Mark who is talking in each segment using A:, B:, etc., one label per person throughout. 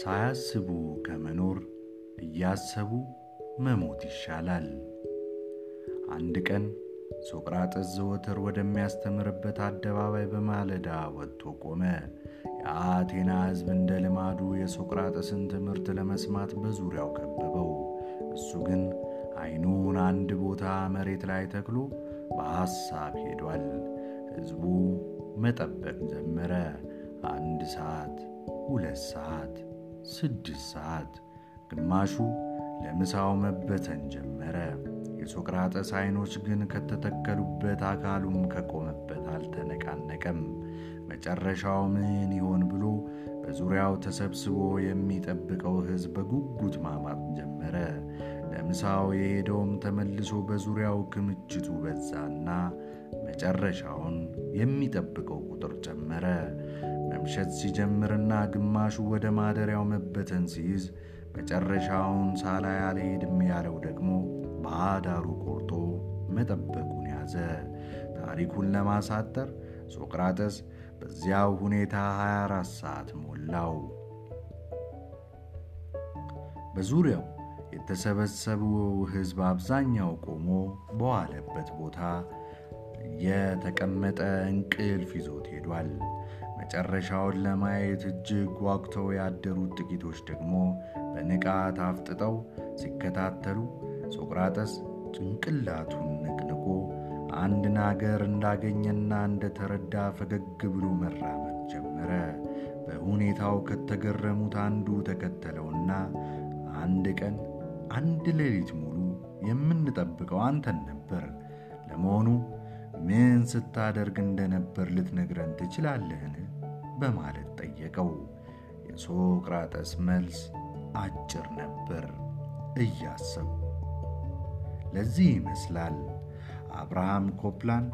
A: ሳያስቡ ከመኖር እያሰቡ መሞት ይሻላል። አንድ ቀን ሶቅራጥስ ዘወትር ወደሚያስተምርበት አደባባይ በማለዳ ወጥቶ ቆመ። የአቴና ሕዝብ እንደ ልማዱ የሶቅራጥስን ትምህርት ለመስማት በዙሪያው ከበበው። እሱ ግን ዓይኑን አንድ ቦታ መሬት ላይ ተክሎ በሐሳብ ሄዷል። ሕዝቡ መጠበቅ ጀመረ። አንድ ሰዓት፣ ሁለት ሰዓት፣ ስድስት ሰዓት፣ ግማሹ ለምሳው መበተን ጀመረ። የሶቅራጠስ ዓይኖች ግን ከተተከሉበት አካሉም ከቆመበት አልተነቃነቀም። መጨረሻው ምን ይሆን ብሎ በዙሪያው ተሰብስቦ የሚጠብቀው ሕዝብ በጉጉት ማማት ጀመረ። ለምሳው የሄደውም ተመልሶ በዙሪያው ክምችቱ በዛና መጨረሻውን የሚጠብቀው ቁጥር ጨመረ። መምሸት ሲጀምርና ግማሹ ወደ ማደሪያው መበተን ሲይዝ መጨረሻውን ሳላይ አልሄድም ያለው ደግሞ በአዳሩ ቆርጦ መጠበቁን ያዘ። ታሪኩን ለማሳጠር ሶቅራጠስ በዚያው ሁኔታ 24 ሰዓት ሞላው። በዙሪያው የተሰበሰበው ሕዝብ አብዛኛው ቆሞ በዋለበት ቦታ የተቀመጠ እንቅልፍ ይዞት ሄዷል። መጨረሻውን ለማየት እጅግ ጓጉተው ያደሩት ጥቂቶች ደግሞ በንቃት አፍጥጠው ሲከታተሉ ሶቅራጠስ ጭንቅላቱን ነቅንቆ አንድ ነገር እንዳገኘና እንደተረዳ ፈገግ ብሎ መራመድ ጀመረ። በሁኔታው ከተገረሙት አንዱ ተከተለውና አንድ ቀን አንድ ሌሊት ሙሉ የምንጠብቀው አንተን ነበር። ለመሆኑ ምን ስታደርግ እንደነበር ልትነግረን ትችላለህን? በማለት ጠየቀው። የሶቅራጠስ መልስ አጭር ነበር። እያሰቡ ለዚህ ይመስላል አብርሃም ኮፕላን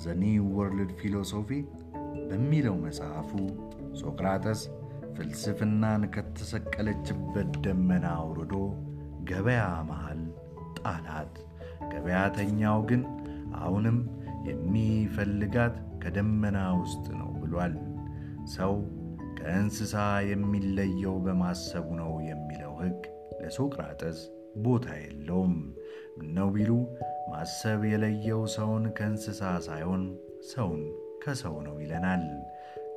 A: The New World Philosophy በሚለው መጽሐፉ ሶቅራጠስ ፍልስፍናን ከተሰቀለችበት ደመና አውርዶ ገበያ መሃል ጣላት። ገበያተኛው ግን አሁንም የሚፈልጋት ከደመና ውስጥ ነው ብሏል። ሰው ከእንስሳ የሚለየው በማሰቡ ነው የሚለው ሕግ ለሶቅራጠስ ቦታ የለውም። ምነው ቢሉ ማሰብ የለየው ሰውን ከእንስሳ ሳይሆን ሰውን ከሰው ነው ይለናል።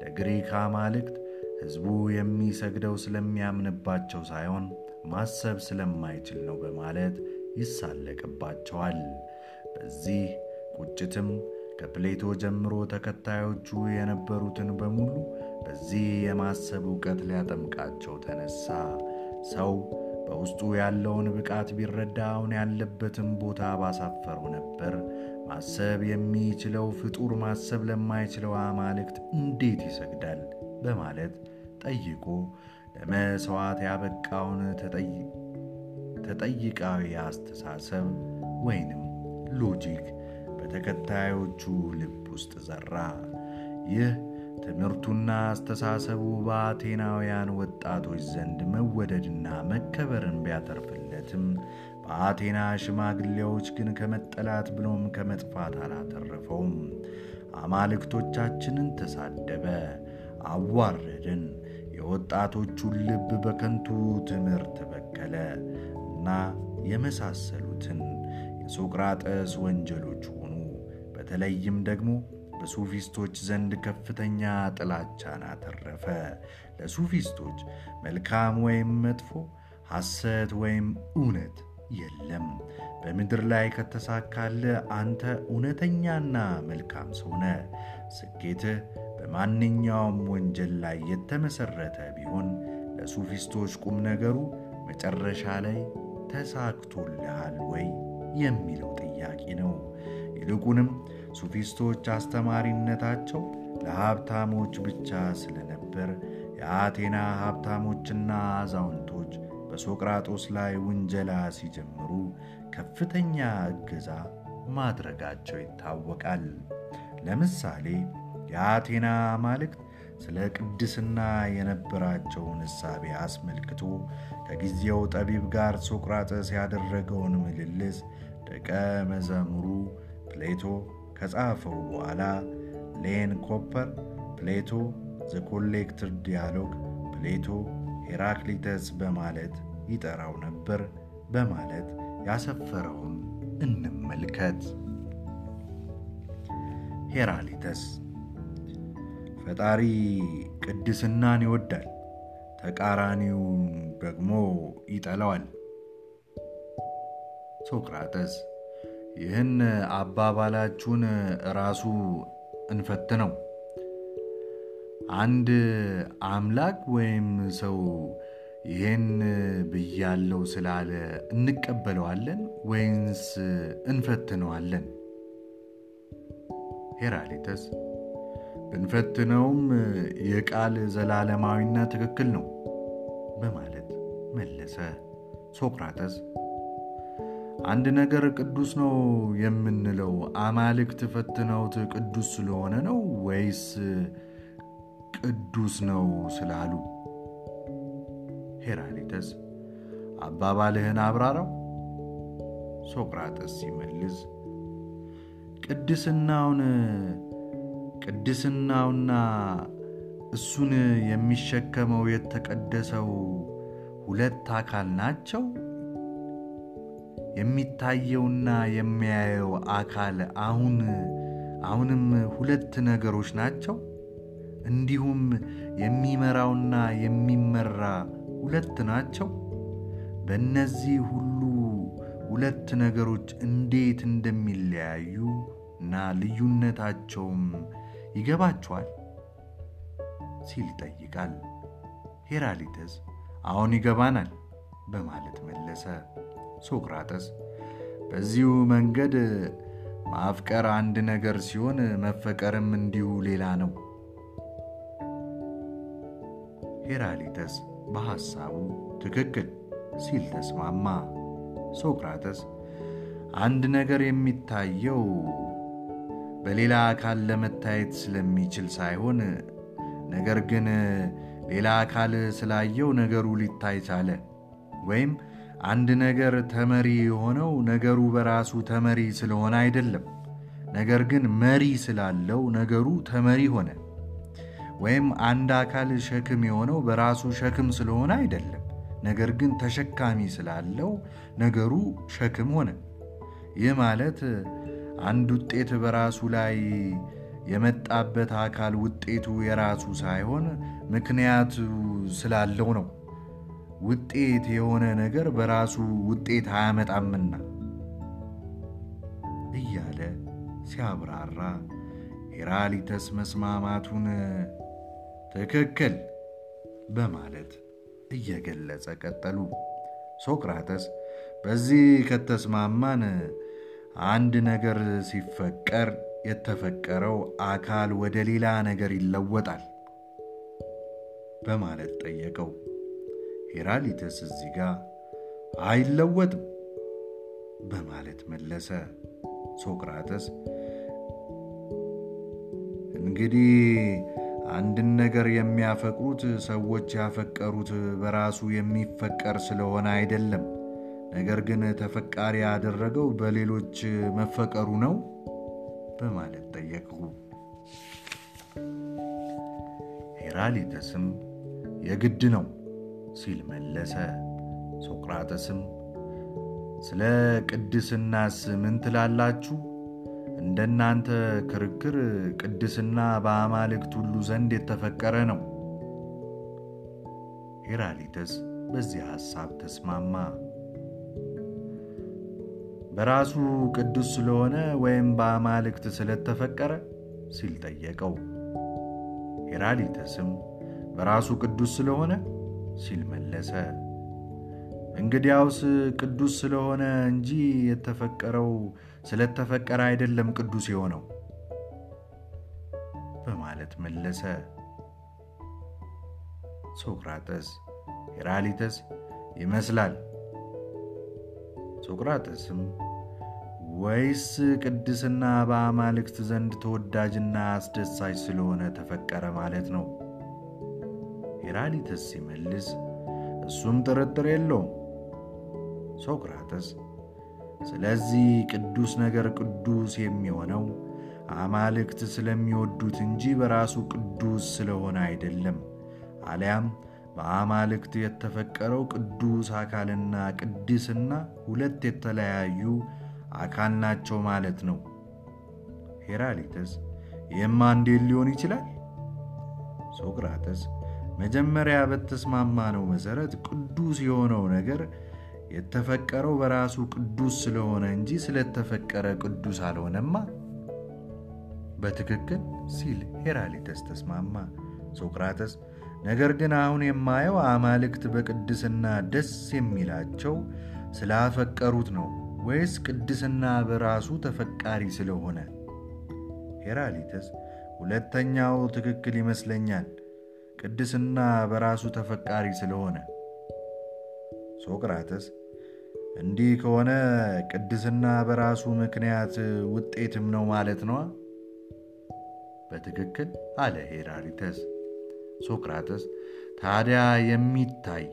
A: ለግሪክ አማልክት ሕዝቡ የሚሰግደው ስለሚያምንባቸው ሳይሆን ማሰብ ስለማይችል ነው በማለት ይሳለቅባቸዋል። በዚህ ቁጭትም ከፕሌቶ ጀምሮ ተከታዮቹ የነበሩትን በሙሉ በዚህ የማሰብ ዕውቀት ሊያጠምቃቸው ተነሳ። ሰው በውስጡ ያለውን ብቃት ቢረዳ አሁን ያለበትን ቦታ ባሳፈረው ነበር። ማሰብ የሚችለው ፍጡር ማሰብ ለማይችለው አማልክት እንዴት ይሰግዳል? በማለት ጠይቆ ለመሥዋዕት ያበቃውን ተጠይቃዊ አስተሳሰብ ወይንም ሎጂክ በተከታዮቹ ልብ ውስጥ ዘራ። ይህ ትምህርቱና አስተሳሰቡ በአቴናውያን ወጣቶች ዘንድ መወደድና መከበርን ቢያተርፍለትም በአቴና ሽማግሌዎች ግን ከመጠላት ብሎም ከመጥፋት አላተረፈውም። አማልክቶቻችንን ተሳደበ፣ አዋረድን፣ የወጣቶቹን ልብ በከንቱ ትምህርት በከለ እና የመሳሰሉትን የሶቅራጠስ ወንጀሎች ሆኑ። በተለይም ደግሞ በሱፊስቶች ዘንድ ከፍተኛ ጥላቻን አተረፈ። ለሱፊስቶች መልካም ወይም መጥፎ፣ ሐሰት ወይም እውነት የለም። በምድር ላይ ከተሳካለ አንተ እውነተኛና መልካም ሰው ነህ። ስኬትህ በማንኛውም ወንጀል ላይ የተመሠረተ ቢሆን ለሱፊስቶች ቁም ነገሩ መጨረሻ ላይ ተሳክቶልሃል ወይ የሚለው ጥያቄ ነው። ይልቁንም ሱፊስቶች አስተማሪነታቸው ለሀብታሞች ብቻ ስለነበር የአቴና ሀብታሞችና አዛውንቶች በሶቅራጦስ ላይ ውንጀላ ሲጀምሩ ከፍተኛ እገዛ ማድረጋቸው ይታወቃል። ለምሳሌ የአቴና አማልክት ስለ ቅድስና የነበራቸውን እሳቤ አስመልክቶ ከጊዜው ጠቢብ ጋር ሶቅራጠስ ያደረገውን ምልልስ ደቀ መዘምሩ ፕሌቶ ከጻፈው በኋላ ሌን ኮፐር ፕሌቶ ዘ ኮሌክትድ ዲያሎግ ፕሌቶ ሄራክሊተስ በማለት ይጠራው ነበር በማለት ያሰፈረውን እንመልከት። ሄራሊተስ ፈጣሪ ቅድስናን ይወዳል፣ ተቃራኒውን ደግሞ ይጠላዋል። ሶቅራጠስ ይህን አባባላችሁን ራሱ እንፈትነው። አንድ አምላክ ወይም ሰው ይህን ብያለው ስላለ እንቀበለዋለን ወይንስ እንፈትነዋለን? ሄራሊተስ ብንፈትነውም የቃል ዘላለማዊና ትክክል ነው በማለት መለሰ። ሶቅራጠስ አንድ ነገር ቅዱስ ነው የምንለው አማልክት ፈትነውት ቅዱስ ስለሆነ ነው ወይስ ቅዱስ ነው ስላሉ? ሄራሊተስ አባባልህን አብራራው። ሶቅራጠስ ሲመልስ ቅድስናውን ቅድስናውና እሱን የሚሸከመው የተቀደሰው ሁለት አካል ናቸው። የሚታየውና የሚያየው አካል አሁን አሁንም ሁለት ነገሮች ናቸው። እንዲሁም የሚመራውና የሚመራ ሁለት ናቸው። በእነዚህ ሁሉ ሁለት ነገሮች እንዴት እንደሚለያዩ እና ልዩነታቸውም ይገባቸዋል ሲል ይጠይቃል። ሄራሊተስ አሁን ይገባናል በማለት መለሰ። ሶቅራጠስ በዚሁ መንገድ ማፍቀር አንድ ነገር ሲሆን መፈቀርም እንዲሁ ሌላ ነው። ሄራሊተስ በሐሳቡ ትክክል ሲል ተስማማ። ሶቅራጠስ አንድ ነገር የሚታየው በሌላ አካል ለመታየት ስለሚችል ሳይሆን ነገር ግን ሌላ አካል ስላየው ነገሩ ሊታይ ቻለ። ወይም አንድ ነገር ተመሪ የሆነው ነገሩ በራሱ ተመሪ ስለሆነ አይደለም፣ ነገር ግን መሪ ስላለው ነገሩ ተመሪ ሆነ። ወይም አንድ አካል ሸክም የሆነው በራሱ ሸክም ስለሆነ አይደለም፣ ነገር ግን ተሸካሚ ስላለው ነገሩ ሸክም ሆነ። ይህ ማለት አንድ ውጤት በራሱ ላይ የመጣበት አካል ውጤቱ የራሱ ሳይሆን ምክንያቱ ስላለው ነው። ውጤት የሆነ ነገር በራሱ ውጤት አያመጣምና እያለ ሲያብራራ ሄራሊተስ መስማማቱን ትክክል በማለት እየገለጸ ቀጠሉ። ሶቅራጠስ በዚህ ከተስማማን አንድ ነገር ሲፈቀር የተፈቀረው አካል ወደ ሌላ ነገር ይለወጣል በማለት ጠየቀው። ሄራሊተስ እዚህ ጋር አይለወጥም በማለት መለሰ። ሶቅራጠስ እንግዲህ አንድን ነገር የሚያፈቅሩት ሰዎች ያፈቀሩት በራሱ የሚፈቀር ስለሆነ አይደለም፣ ነገር ግን ተፈቃሪ ያደረገው በሌሎች መፈቀሩ ነው በማለት ጠየቅሁ። ሄራሊተስም የግድ ነው ሲል መለሰ። ሶቅራጠስም ስለ ቅድስናስ ምን ትላላችሁ? እንደናንተ ክርክር ቅድስና በአማልክት ሁሉ ዘንድ የተፈቀረ ነው። ሄራሊተስ በዚህ ሐሳብ ተስማማ። በራሱ ቅዱስ ስለሆነ ወይም በአማልክት ስለተፈቀረ ሲል ጠየቀው። ሄራሊተስም በራሱ ቅዱስ ስለሆነ ሲል መለሰ። እንግዲያውስ ቅዱስ ስለሆነ እንጂ የተፈቀረው ስለተፈቀረ አይደለም ቅዱስ የሆነው በማለት መለሰ። ሶቅራጠስ ሄራሊተስ ይመስላል። ሶቅራጠስም ወይስ ቅድስና በአማልክት ዘንድ ተወዳጅና አስደሳች ስለሆነ ተፈቀረ ማለት ነው? ሄራሊተስ ሲመልስ እሱም ጥርጥር የለውም። ሶቅራጠስ ስለዚህ ቅዱስ ነገር ቅዱስ የሚሆነው አማልክት ስለሚወዱት እንጂ በራሱ ቅዱስ ስለሆነ አይደለም፣ አሊያም በአማልክት የተፈቀረው ቅዱስ አካልና ቅድስና ሁለት የተለያዩ አካል ናቸው ማለት ነው። ሄራሊተስ ይህማ እንዴት ሊሆን ይችላል? ሶቅራተስ መጀመሪያ በተስማማነው መሠረት ቅዱስ የሆነው ነገር የተፈቀረው በራሱ ቅዱስ ስለሆነ እንጂ ስለተፈቀረ ቅዱስ አልሆነማ። በትክክል ሲል ሄራሊተስ ተስማማ። ሶቅራተስ ነገር ግን አሁን የማየው አማልክት በቅድስና ደስ የሚላቸው ስላፈቀሩት ነው ወይስ ቅድስና በራሱ ተፈቃሪ ስለሆነ? ሄራሊተስ ሁለተኛው ትክክል ይመስለኛል፣ ቅድስና በራሱ ተፈቃሪ ስለሆነ። ሶቅራተስ እንዲህ ከሆነ ቅድስና በራሱ ምክንያትም ውጤትም ነው ማለት ነዋ። በትክክል አለ ሄራሊተስ። ሶቅራተስ ታዲያ የሚታይ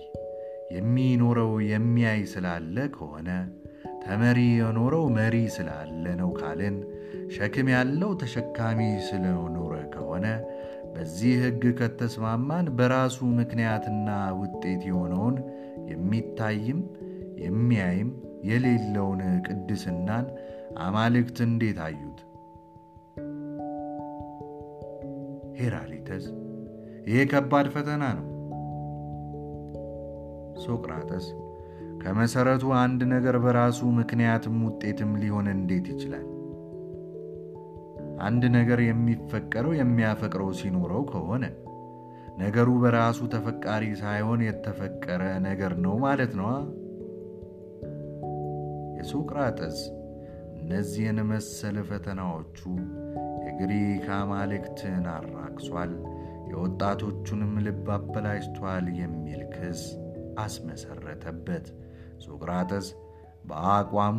A: የሚኖረው የሚያይ ስላለ ከሆነ ተመሪ የኖረው መሪ ስላለ ነው ካልን፣ ሸክም ያለው ተሸካሚ ስለኖረ ከሆነ በዚህ ሕግ ከተስማማን በራሱ ምክንያትና ውጤት የሆነውን የሚታይም የሚያይም የሌለውን ቅድስናን አማልክት እንዴት አዩት? ሄራሊተስ ይሄ ከባድ ፈተና ነው። ሶቅራጠስ ከመሠረቱ አንድ ነገር በራሱ ምክንያትም ውጤትም ሊሆን እንዴት ይችላል? አንድ ነገር የሚፈቀረው የሚያፈቅረው ሲኖረው ከሆነ ነገሩ በራሱ ተፈቃሪ ሳይሆን የተፈቀረ ነገር ነው ማለት ነዋ። የሶቅራጠስ እነዚህን መሰል ፈተናዎቹ የግሪክ አማልክትን አራክሷል፣ የወጣቶቹንም ልብ አበላሽቷል የሚል ክስ አስመሰረተበት። ሶቅራተስ በአቋሙ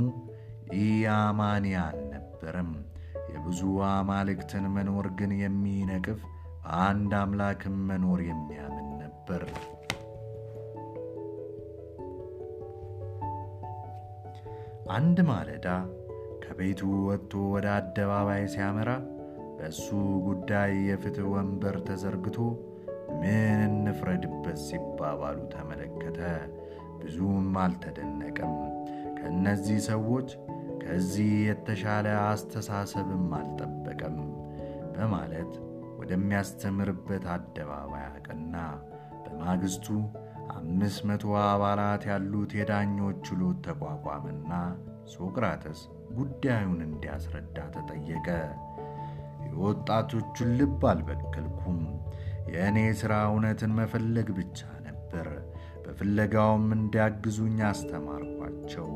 A: ኢአማኒ አልነበረም። የብዙ አማልክትን መኖር ግን የሚነቅፍ በአንድ አምላክም መኖር የሚያምን ነበር። አንድ ማለዳ ከቤቱ ወጥቶ ወደ አደባባይ ሲያመራ በእሱ ጉዳይ የፍትሕ ወንበር ተዘርግቶ ምን እንፍረድበት ሲባባሉ ተመለከተ። ብዙም አልተደነቀም። ከእነዚህ ሰዎች ከዚህ የተሻለ አስተሳሰብም አልጠበቀም በማለት ወደሚያስተምርበት አደባባይ አቀና። በማግስቱ አምስት መቶ አባላት ያሉት የዳኞች ችሎት ተቋቋመና ሶቅራተስ ጉዳዩን እንዲያስረዳ ተጠየቀ። የወጣቶቹን ልብ አልበከልኩም። የእኔ ሥራ እውነትን መፈለግ ብቻ ነበር። በፍለጋውም እንዲያግዙኝ አስተማርኳቸው።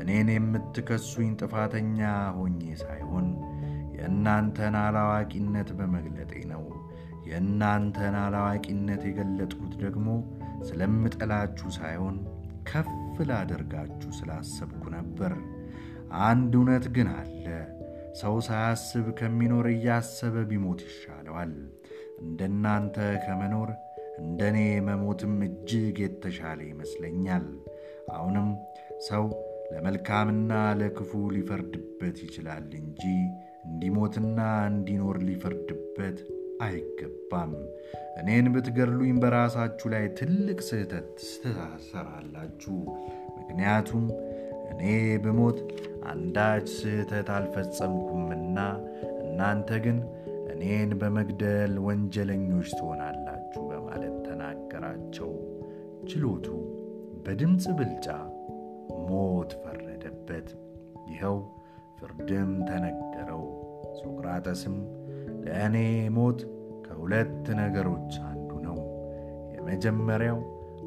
A: እኔን የምትከሱኝ ጥፋተኛ ሆኜ ሳይሆን የእናንተን አላዋቂነት በመግለጤ ነው። የእናንተን አላዋቂነት የገለጥኩት ደግሞ ስለምጠላችሁ ሳይሆን ከፍ ላደርጋችሁ ስላሰብኩ ነበር። አንድ እውነት ግን አለ። ሰው ሳያስብ ከሚኖር እያሰበ ቢሞት ይሻለዋል። እንደናንተ ከመኖር እንደኔ መሞትም እጅግ የተሻለ ይመስለኛል። አሁንም ሰው ለመልካምና ለክፉ ሊፈርድበት ይችላል እንጂ እንዲሞትና እንዲኖር ሊፈርድበት አይገባም። እኔን ብትገድሉኝ በራሳችሁ ላይ ትልቅ ስህተት ትሰራላችሁ። ምክንያቱም እኔ ብሞት አንዳች ስህተት አልፈጸምኩምና እናንተ ግን እኔን በመግደል ወንጀለኞች ትሆናላችሁ በማለት ተናገራቸው። ችሎቱ በድምፅ ብልጫ ሞት ፈረደበት። ይኸው ፍርድም ተነገረው። ሶቅራጠስም ለእኔ ሞት ከሁለት ነገሮች አንዱ ነው። የመጀመሪያው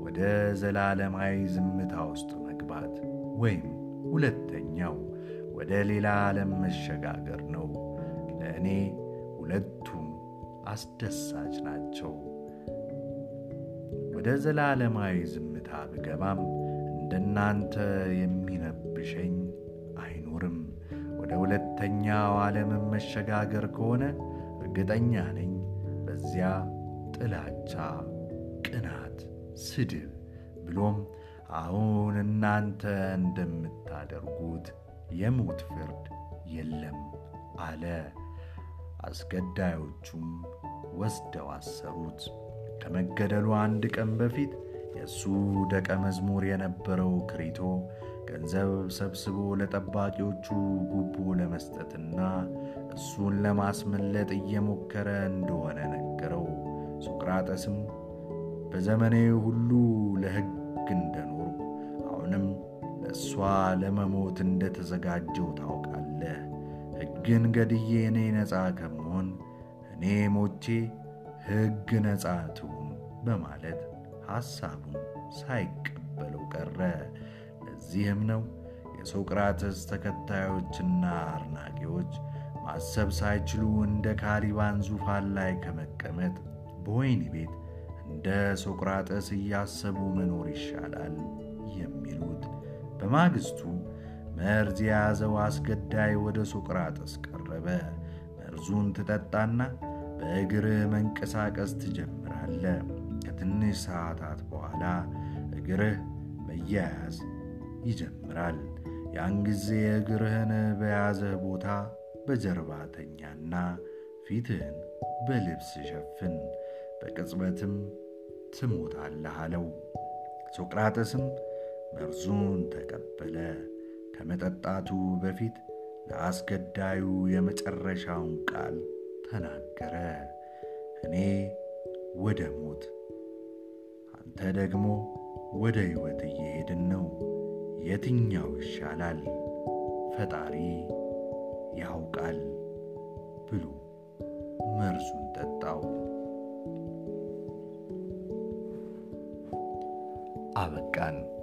A: ወደ ዘላለማዊ ዝምታ ውስጥ መግባት ወይም ሁለተኛው ወደ ሌላ ዓለም መሸጋገር ነው። ለእኔ ሁለቱም አስደሳች ናቸው። ወደ ዘላለማዊ ዝምታ ብገባም እንደናንተ የሚረብሸኝ አይኖርም። ወደ ሁለተኛው ዓለምን መሸጋገር ከሆነ እርግጠኛ ነኝ በዚያ ጥላቻ፣ ቅናት፣ ስድብ ብሎም አሁን እናንተ እንደምታደርጉት የሞት ፍርድ የለም አለ። አስገዳዮቹም ወስደው አሰሩት። ከመገደሉ አንድ ቀን በፊት የእሱ ደቀ መዝሙር የነበረው ክሪቶ ገንዘብ ሰብስቦ ለጠባቂዎቹ ጉቦ ለመስጠትና እሱን ለማስመለጥ እየሞከረ እንደሆነ ነገረው። ሶቅራጠስም በዘመኔ ሁሉ ለሕግ እንደኖርኩ አሁንም ለእሷ ለመሞት እንደተዘጋጀው ታውቃለህ። ሕግን ገድዬ እኔ ነፃ ከመሆን እኔ ሞቼ ሕግ ነፃ ትሁን በማለት ሐሳቡን ሳይቀበለው ቀረ። ለዚህም ነው የሶቅራጥስ ተከታዮችና አድናቂዎች ማሰብ ሳይችሉ እንደ ካሊባን ዙፋን ላይ ከመቀመጥ በወህኒ ቤት እንደ ሶቅራጠስ እያሰቡ መኖር ይሻላል የሚሉት። በማግስቱ መርዝ የያዘው አስገዳይ ወደ ሶቅራጠስ ቀረበ። መርዙን ትጠጣና በእግርህ መንቀሳቀስ ትጀምራለህ። ከትንሽ ሰዓታት በኋላ እግርህ መያያዝ ይጀምራል። ያን ጊዜ እግርህን በያዘህ ቦታ በጀርባ ተኛና ፊትህን በልብስ ሸፍን፣ በቅጽበትም ትሞታለህ አለው። ሶቅራጠስም መርዙን ተቀበለ። ከመጠጣቱ በፊት ለአስገዳዩ የመጨረሻውን ቃል ተናገረ። እኔ ወደ ሞት፣ ደግሞ ወደ ሕይወት እየሄድን ነው። የትኛው ይሻላል? ፈጣሪ ያውቃል ብሎ መርዙን ጠጣው። አበቃን።